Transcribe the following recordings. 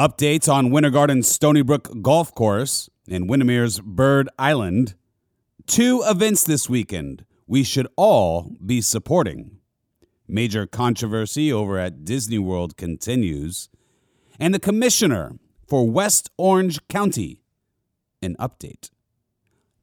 Updates on Winter Garden Stoneybrook Golf Course and Windermere's Bird Island. Two events this weekend we should all be supporting. Major controversy over at Disney World continues. And the commissioner for West Orange County. An update.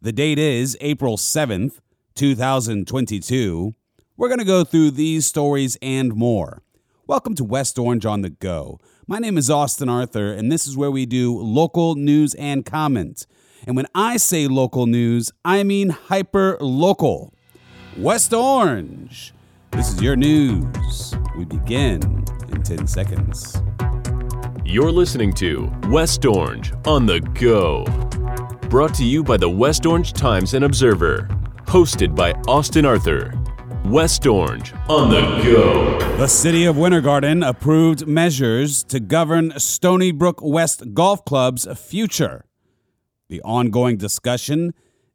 The date is April 7th, 2022. We're going to go through these stories and more. Welcome to West Orange on the Go. My name is Austin Arthur, and this is where we do local news and comment. And when I say local news, I mean hyper local. West Orange. This is your news. We begin in 10 seconds. You're listening to West Orange on the Go. Brought to you by the West Orange Times and Observer. Hosted by Austin Arthur. West Orange on the Go. The City of Winter Garden approved measures to govern Stoneybrook West Golf Club's future. The ongoing discussion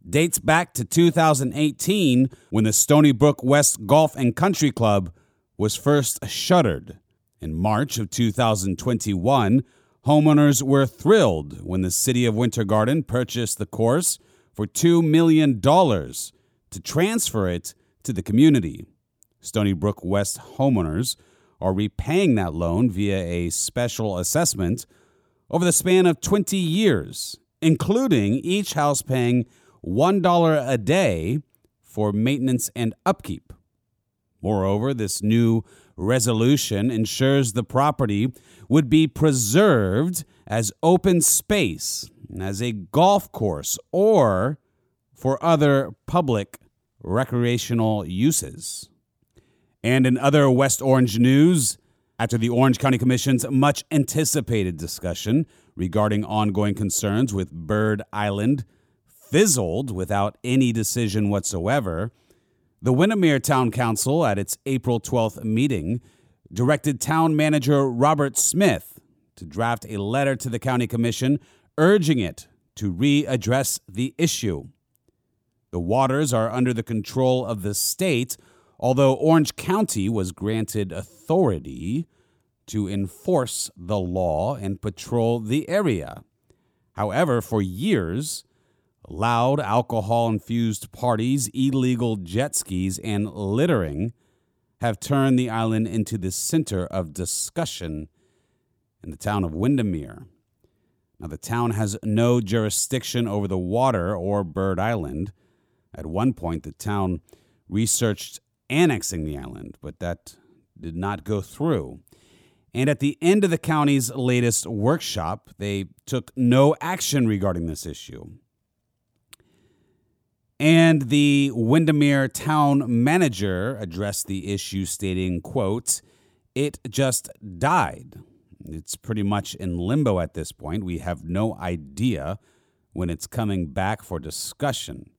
dates back to 2018 when the Stoneybrook West Golf and Country Club was first shuttered. In March of 2021, homeowners were thrilled when the city of Winter Garden purchased the course for $2 million to transfer it to the community. Stoneybrook West homeowners are repaying that loan via a special assessment over the span of 20 years, including each house paying $1 a day for maintenance and upkeep. Moreover, this new resolution ensures the property would be preserved as open space, as a golf course, or for other public recreational uses. And in other West Orange news, after the Orange County Commission's much anticipated discussion regarding ongoing concerns with Bird Island fizzled without any decision whatsoever, the Windermere Town Council, at its April 12th meeting, directed Town Manager Robert Smith to draft a letter to the County Commission urging it to readdress the issue. The waters are under the control of the state, although Orange County was granted authority to enforce the law and patrol the area. However, for years, loud alcohol infused parties, illegal jet skis, and littering have turned the island into the center of discussion in the town of Windermere. Now, the town has no jurisdiction over the water or Bird Island. At one point, the town researched annexing the island, but that did not go through. And at the end of the county's latest workshop, they took no action regarding this issue. And the Windermere town manager addressed the issue stating, quote, it just died. It's pretty much in limbo at this point. We have no idea when it's coming back for discussion.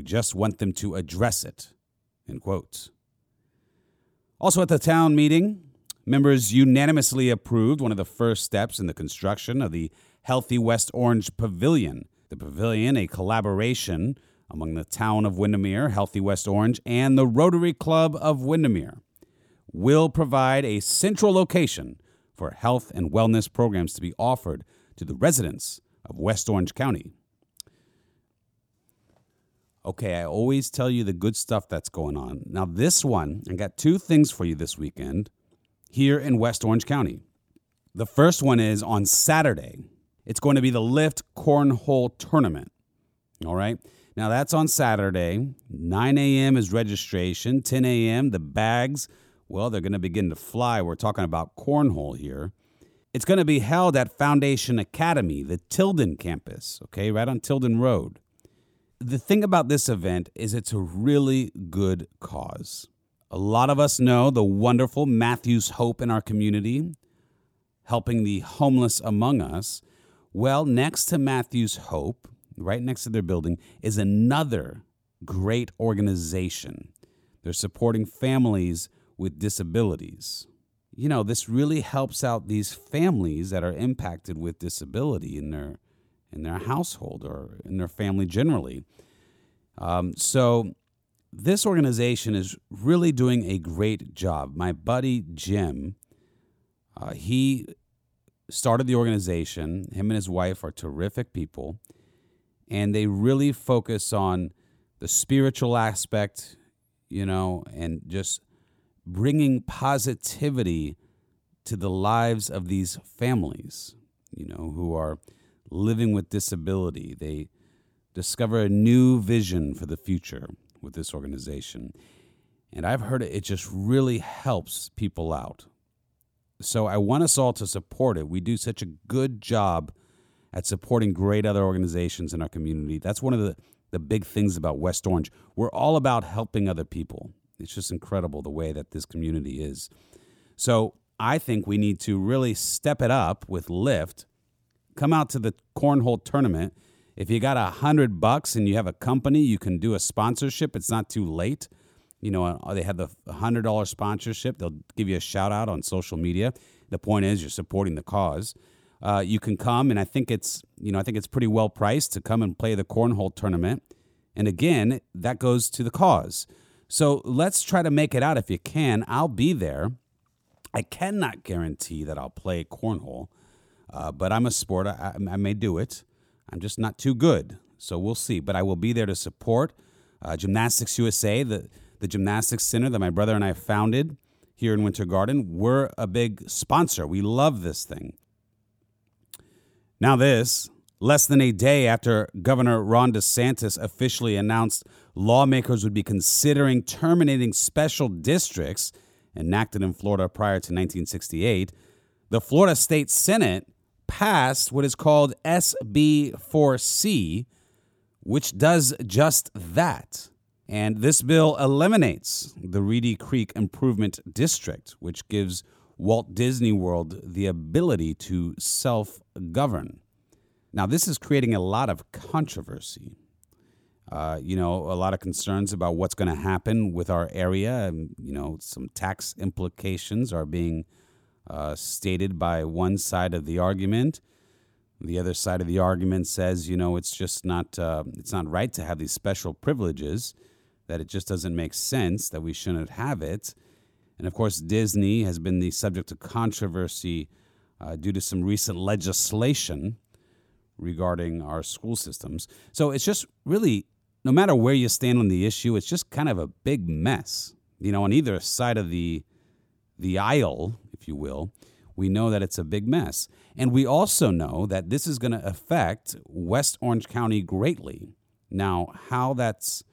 We just want them to address it. End quote. Also at the town meeting, members unanimously approved one of the first steps in the construction of the Healthy West Orange Pavilion. The pavilion, a collaboration among the town of Windermere, Healthy West Orange, and the Rotary Club of Windermere, will provide a central location for health and wellness programs to be offered to the residents of West Orange County. Okay, I always tell you the good stuff that's going on. Now, this one, I got two things for you this weekend here in West Orange County. The first one is on Saturday. It's going to be the Lift Cornhole Tournament. All right. Now that's on Saturday. 9 a.m. is registration. 10 a.m. the bags, well, they're going to begin to fly. We're talking about cornhole here. It's going to be held at Foundation Academy, the Tilden campus, okay, right on Tilden Road the thing about this event is it's a really good cause. A lot of us know the wonderful Matthew's Hope in our community, helping the homeless among us. Well, next to Matthew's Hope, right next to their building, is another great organization. They're supporting families with disabilities. You know, this really helps out these families that are impacted with disability in their in their household or in their family generally. Um, so this organization is really doing a great job. My buddy Jim, uh, he started the organization. Him and his wife are terrific people, and they really focus on the spiritual aspect, you know, and just bringing positivity to the lives of these families, you know, who are living with disability. They discover a new vision for the future with this organization. And I've heard it, it just really helps people out. So I want us all to support it. We do such a good job at supporting great other organizations in our community. That's one of the, the big things about West Orange. We're all about helping other people. It's just incredible the way that this community is. So I think we need to really step it up with Lift. Come out to the cornhole tournament. If you got a hundred bucks and you have a company, you can do a sponsorship. It's not too late. You know, uh, they have the hundred dollar sponsorship. They'll give you a shout out on social media. The point is, you're supporting the cause. Uh, you can come, and I think it's you know I think it's pretty well priced to come and play the cornhole tournament. And again, that goes to the cause. So let's try to make it out if you can. I'll be there. I cannot guarantee that I'll play cornhole, uh, but I'm a sport. I, I, may do it. I'm just not too good. So we'll see. But I will be there to support uh, Gymnastics USA, the the gymnastics center that my brother and I founded here in Winter Garden. We're a big sponsor. We love this thing. Now, this, less than a day after Governor Ron DeSantis officially announced lawmakers would be considering terminating special districts enacted in Florida prior to 1968, the Florida State Senate passed what is called SB 4C, which does just that. And this bill eliminates the Reedy Creek Improvement District, which gives Walt Disney World the ability to self govern. Now, this is creating a lot of controversy. Uh, you know, a lot of concerns about what's going to happen with our area. And, you know, some tax implications are being uh, stated by one side of the argument. The other side of the argument says, you know, it's just not uh, it's not right to have these special privileges that it just doesn't make sense, that we shouldn't have it. And of course, Disney has been the subject of controversy uh, due to some recent legislation regarding our school systems. So it's just really, no matter where you stand on the issue, it's just kind of a big mess. You know, on either side of the the aisle, if you will, we know that it's a big mess. And we also know that this is going to affect West Orange County greatly. Now, how that's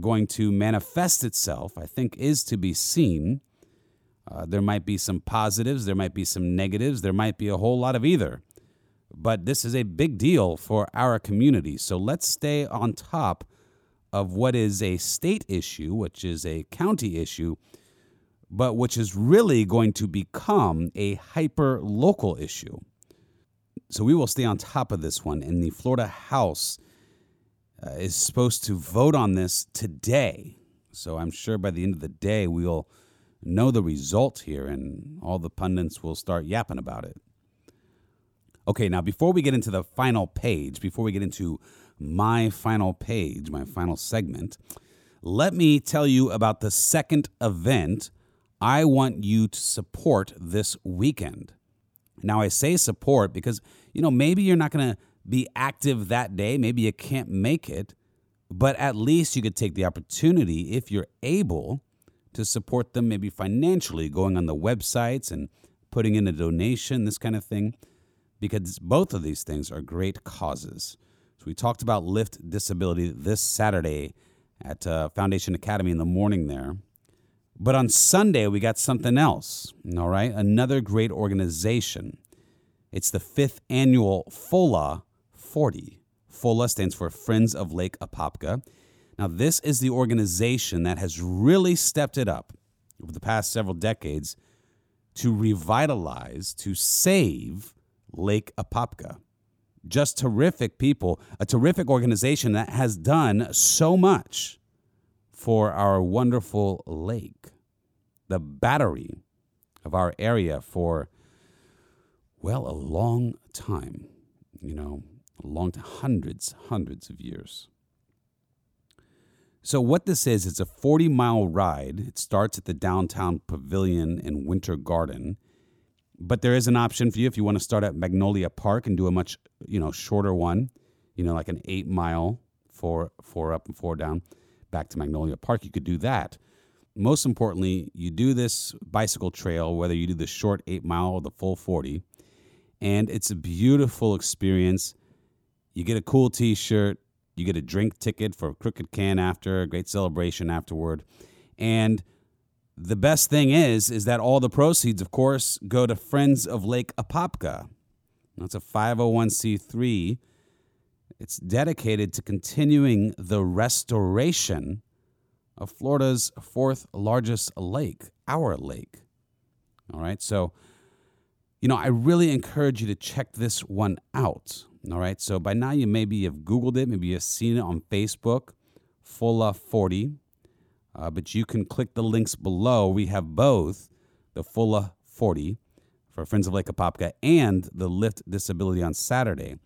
going to manifest itself, I think, is to be seen. Uh, there might be some positives, there might be some negatives, there might be a whole lot of either. But this is a big deal for our community. So let's stay on top of what is a state issue, which is a county issue, but which is really going to become a hyper local issue. So we will stay on top of this one. And the Florida House uh, is supposed to vote on this today. So I'm sure by the end of the day, we'll know the result here and all the pundits will start yapping about it. Okay, now before we get into the final page, before we get into my final page, my final segment, let me tell you about the second event I want you to support this weekend. Now, I say support because, you know, maybe you're not going to be active that day. Maybe you can't make it, but at least you could take the opportunity, if you're able, to support them maybe financially, going on the websites and putting in a donation, this kind of thing, because both of these things are great causes. So we talked about Lift Disability this Saturday at uh, Foundation Academy in the morning there. But on Sunday, we got something else, all right? Another great organization. It's the fifth annual FOLA 40. FOLA stands for Friends of Lake Apopka. Now, this is the organization that has really stepped it up over the past several decades to revitalize, to save Lake Apopka. Just terrific people, a terrific organization that has done so much for our wonderful lake, the battery of our area for, well, a long time. You know, long hundreds, hundreds of years. So, what this is, it's a 40 mile ride. It starts at the downtown pavilion in Winter Garden. but there is an option for you if you want to start at Magnolia Park and do a much you know shorter one, you know like an eight mile, four four up and four down, back to Magnolia Park. You could do that. Most importantly, you do this bicycle trail whether you do the short eight mile or the full forty, and it's a beautiful experience. You get a cool T-shirt, you get a drink ticket for a crooked can after, a great celebration afterward, and the best thing is is that all the proceeds of course go to friends of lake apopka that's a 501c3 it's dedicated to continuing the restoration of florida's fourth largest lake our lake all right so you know i really encourage you to check this one out all right so by now you maybe have googled it maybe you've seen it on facebook FOLA 40 uh, but you can click the links below. We have both the FOLA 40 for Friends of Lake Apopka and the Lift Disability on Saturday.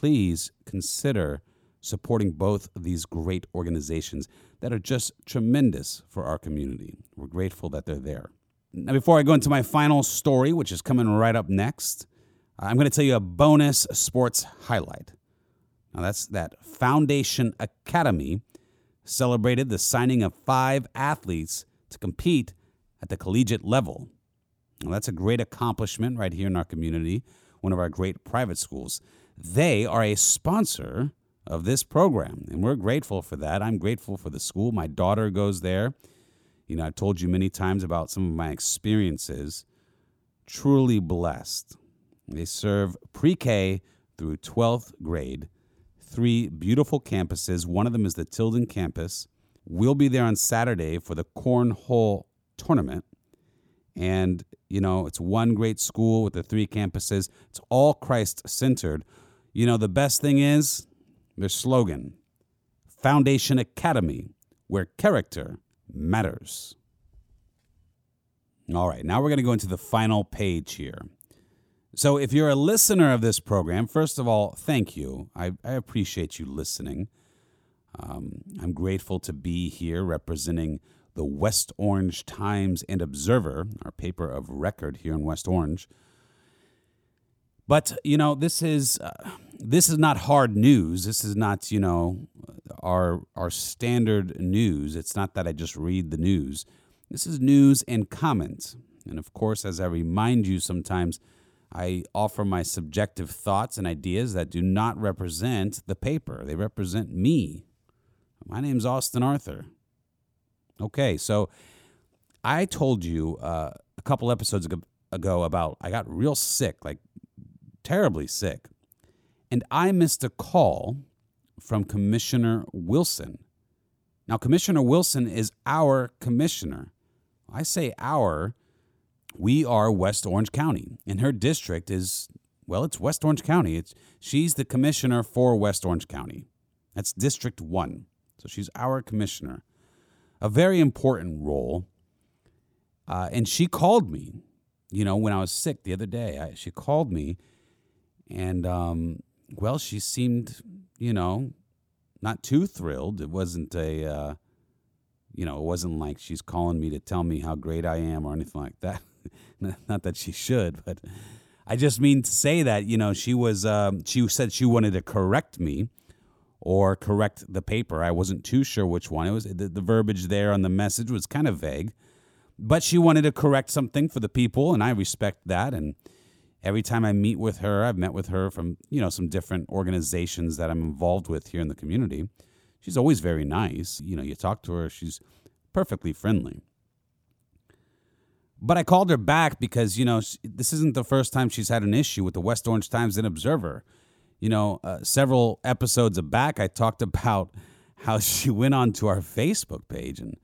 Please consider supporting both of these great organizations that are just tremendous for our community. We're grateful that they're there. Now, before I go into my final story, which is coming right up next, I'm going to tell you a bonus sports highlight. Now, that's that Foundation Academy celebrated the signing of five athletes to compete at the collegiate level. Well, that's a great accomplishment right here in our community, one of our great private schools. They are a sponsor of this program, and we're grateful for that. I'm grateful for the school. My daughter goes there. You know, I told you many times about some of my experiences. Truly blessed. They serve pre K through 12th grade three beautiful campuses. One of them is the Tilden campus. We'll be there on Saturday for the Cornhole tournament. And, you know, it's one great school with the three campuses. It's all Christ centered. You know, the best thing is their slogan Foundation Academy, where character matters. All right, now we're going to go into the final page here. So, if you're a listener of this program, first of all, thank you. I, I appreciate you listening. Um, I'm grateful to be here representing the West Orange Times and Observer, our paper of record here in West Orange. But you know, this is uh, this is not hard news. This is not you know our our standard news. It's not that I just read the news. This is news and comments. And of course, as I remind you sometimes I offer my subjective thoughts and ideas that do not represent the paper. They represent me. My name's Austin Arthur. Okay, so I told you uh, a couple episodes ago about I got real sick, like terribly sick. And I missed a call from Commissioner Wilson. Now, Commissioner Wilson is our commissioner. I say our we are West Orange County, and her district is well, it's West Orange County. It's she's the commissioner for West Orange County. That's District One, so she's our commissioner, a very important role. Uh, and she called me, you know, when I was sick the other day. I, she called me, and um, well, she seemed, you know, not too thrilled. It wasn't a, uh, you know, it wasn't like she's calling me to tell me how great I am or anything like that. not that she should, but I just mean to say that you know she was um, she said she wanted to correct me or correct the paper. I wasn't too sure which one. It was the, the verbiage there on the message was kind of vague, but she wanted to correct something for the people, and I respect that. And every time I meet with her, I've met with her from you know some different organizations that I'm involved with here in the community. She's always very nice. You know, you talk to her, she's perfectly friendly. But I called her back because, you know, this isn't the first time she's had an issue with the West Orange Times and Observer. You know, uh, several episodes back, I talked about how she went onto our Facebook page and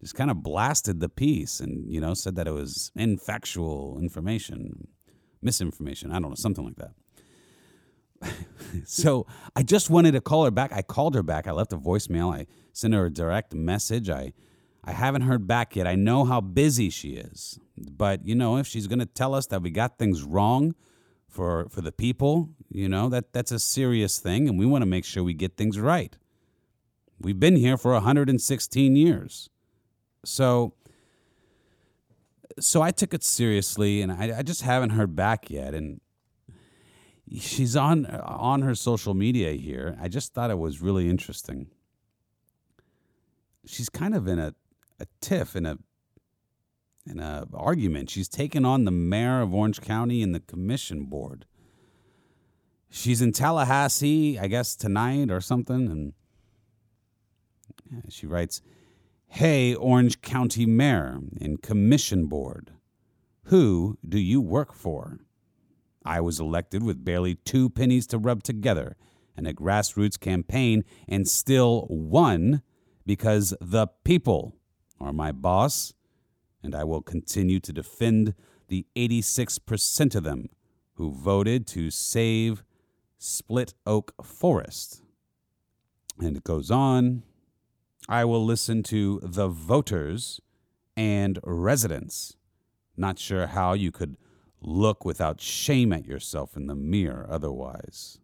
just kind of blasted the piece and, you know, said that it was infactual information, misinformation. I don't know, something like that. so I just wanted to call her back. I called her back. I left a voicemail. I sent her a direct message. I I haven't heard back yet. I know how busy she is. But, you know, if she's going to tell us that we got things wrong for for the people, you know, that that's a serious thing and we want to make sure we get things right. We've been here for 116 years. So so I took it seriously, and I, I just haven't heard back yet. And she's on on her social media here. I just thought it was really interesting. She's kind of in a, a tiff in a in a argument. She's taken on the mayor of Orange County and the commission board. She's in Tallahassee, I guess tonight or something, and she writes, "Hey, Orange County Mayor and Commission Board, who do you work for?" I was elected with barely two pennies to rub together in a grassroots campaign and still won because the people are my boss, and I will continue to defend the 86% of them who voted to save Split Oak Forest. And it goes on I will listen to the voters and residents. Not sure how you could look without shame at yourself in the mirror otherwise.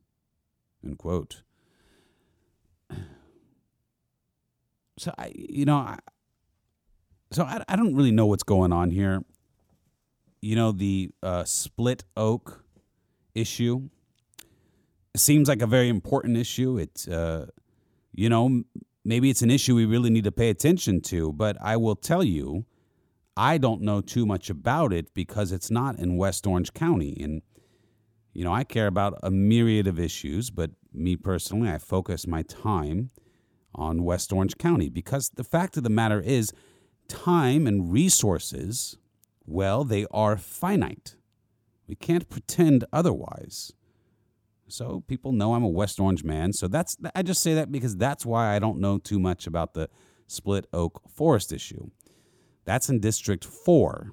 End quote. So I, you know, I, so I, I don't really know what's going on here. You know, the uh, split oak issue seems like a very important issue. It, uh, you know, maybe it's an issue we really need to pay attention to. But I will tell you I don't know too much about it because it's not in West Orange County. And, you know, I care about a myriad of issues, but me personally, I focus my time on West Orange County because the fact of the matter is, time and resources, well, they are finite. We can't pretend otherwise. So people know I'm a West Orange man. So that's I just say that because that's why I don't know too much about the split oak forest issue. That's in District 4.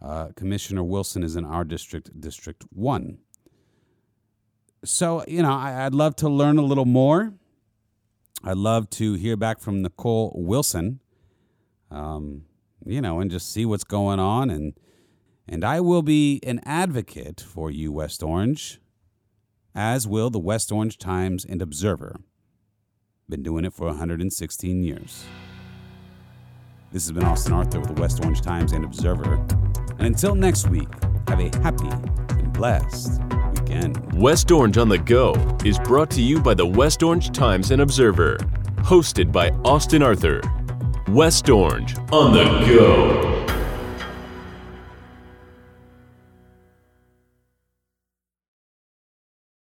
Uh, Commissioner Wilson is in our district, District 1. So, you know, I, would love to learn a little more. I'd love to hear back from Nicole Wilson, um, you know, and just see what's going on. And, and I will be an advocate for you, West Orange, as will the West Orange Times and Observer. Been doing it for 116 years. This has been Austin Arthur with the West Orange Times and Observer. And until next week, have a happy and blessed weekend. West Orange on the Go is brought to you by the West Orange Times and Observer. Hosted by Austin Arthur. West Orange on the Go.